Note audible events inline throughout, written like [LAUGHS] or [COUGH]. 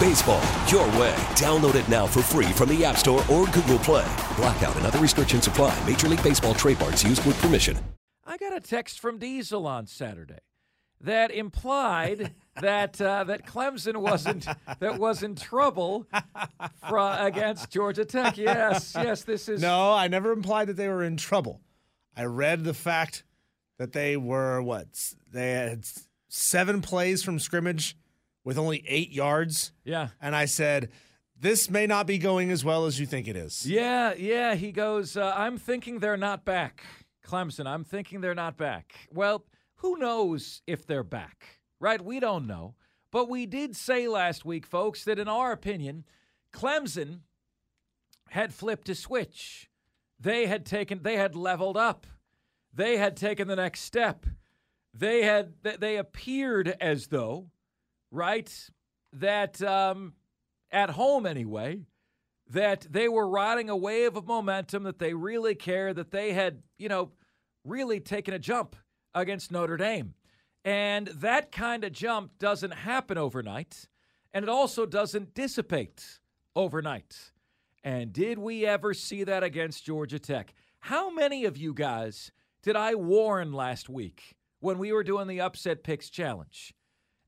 Baseball, your way. Download it now for free from the App Store or Google Play. Blackout and other restrictions apply. Major League Baseball trademarks used with permission. I got a text from Diesel on Saturday that implied [LAUGHS] that uh, that Clemson wasn't that was in trouble fra- against Georgia Tech. Yes, yes, this is No, I never implied that they were in trouble. I read the fact that they were what? They had seven plays from scrimmage with only eight yards. yeah. And I said, this may not be going as well as you think it is. Yeah, yeah. He goes, uh, I'm thinking they're not back. Clemson, I'm thinking they're not back. Well, who knows if they're back, right? We don't know. But we did say last week, folks, that in our opinion, Clemson had flipped a switch. They had taken, they had leveled up. They had taken the next step. They had, they appeared as though, right, that um, at home anyway, that they were riding a wave of momentum, that they really care, that they had, you know, really taken a jump against Notre Dame. And that kind of jump doesn't happen overnight, and it also doesn't dissipate overnight. And did we ever see that against Georgia Tech? How many of you guys did I warn last week when we were doing the upset picks challenge?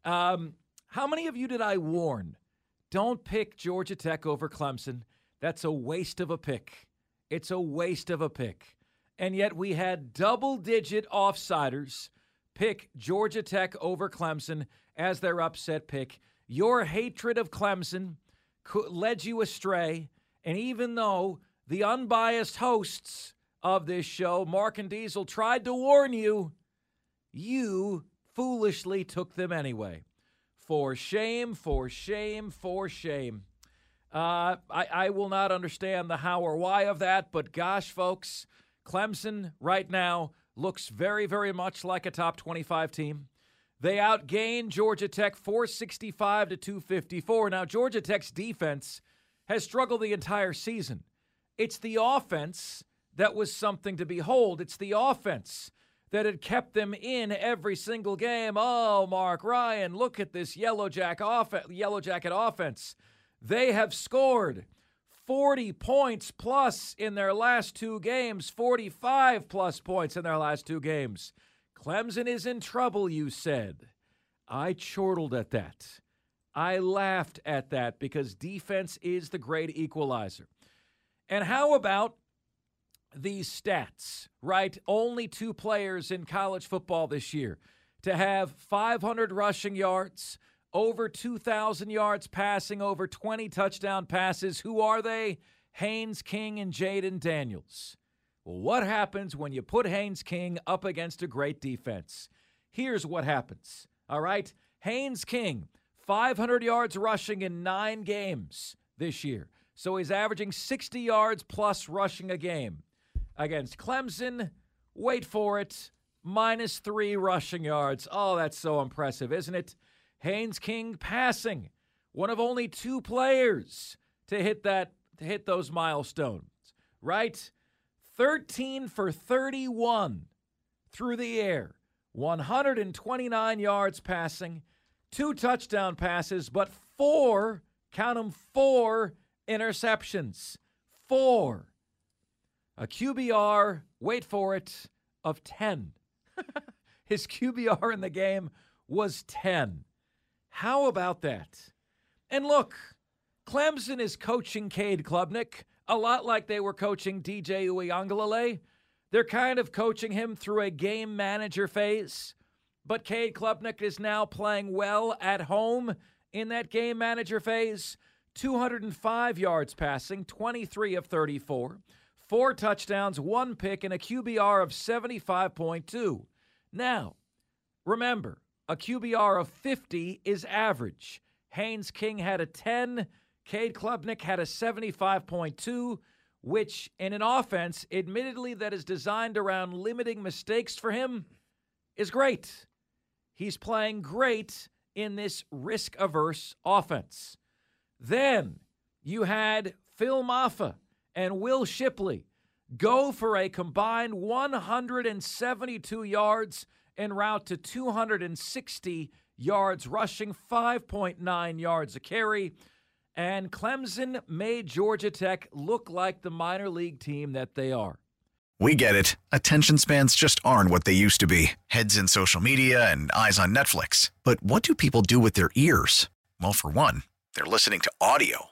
Um, how many of you did I warn? Don't pick Georgia Tech over Clemson. That's a waste of a pick. It's a waste of a pick. And yet we had double digit offsiders pick Georgia Tech over Clemson as their upset pick. Your hatred of Clemson led you astray. And even though the unbiased hosts of this show, Mark and Diesel, tried to warn you, you foolishly took them anyway. For shame, for shame, for shame. Uh, I, I will not understand the how or why of that, but gosh, folks, Clemson right now looks very, very much like a top 25 team. They outgained Georgia Tech 465 to 254. Now, Georgia Tech's defense has struggled the entire season. It's the offense that was something to behold. It's the offense that had kept them in every single game. Oh, Mark Ryan, look at this Yellow, Jack off- Yellow Jacket offense. They have scored 40 points plus in their last two games, 45 plus points in their last two games. Clemson is in trouble, you said. I chortled at that. I laughed at that because defense is the great equalizer. And how about these stats, right? Only two players in college football this year to have 500 rushing yards, over 2,000 yards passing, over 20 touchdown passes. Who are they? Haynes King and Jayden Daniels. Well, what happens when you put Haynes King up against a great defense? Here's what happens. All right. Haynes King, 500 yards rushing in nine games this year. So he's averaging 60 yards plus rushing a game. Against Clemson, wait for it, minus three rushing yards. Oh, that's so impressive, isn't it? Haynes King passing, one of only two players to hit that to hit those milestones, right? 13 for 31 through the air, 129 yards passing, two touchdown passes, but four, count them, four interceptions. Four. A QBR, wait for it, of 10. [LAUGHS] His QBR in the game was 10. How about that? And look, Clemson is coaching Cade Klubnik a lot like they were coaching DJ Uiagalelei. They're kind of coaching him through a game manager phase. But Cade Klubnik is now playing well at home in that game manager phase. 205 yards passing, 23 of 34, four touchdowns, one pick, and a QBR of 75.2. Now, remember, a QBR of 50 is average. Haynes King had a 10, Cade Klubnik had a 75.2. which in an offense, admittedly, that is designed around limiting mistakes for him, is great. He's playing great in this risk averse offense. Then you had Phil Mafah and Will Shipley go for a combined 172 yards en route to 260 yards rushing, 5.9 yards a carry. And Clemson made Georgia Tech look like the minor league team that they are. We get it. Attention spans just aren't what they used to be heads in social media and eyes on Netflix. But what do people do with their ears? Well, for one, they're listening to audio.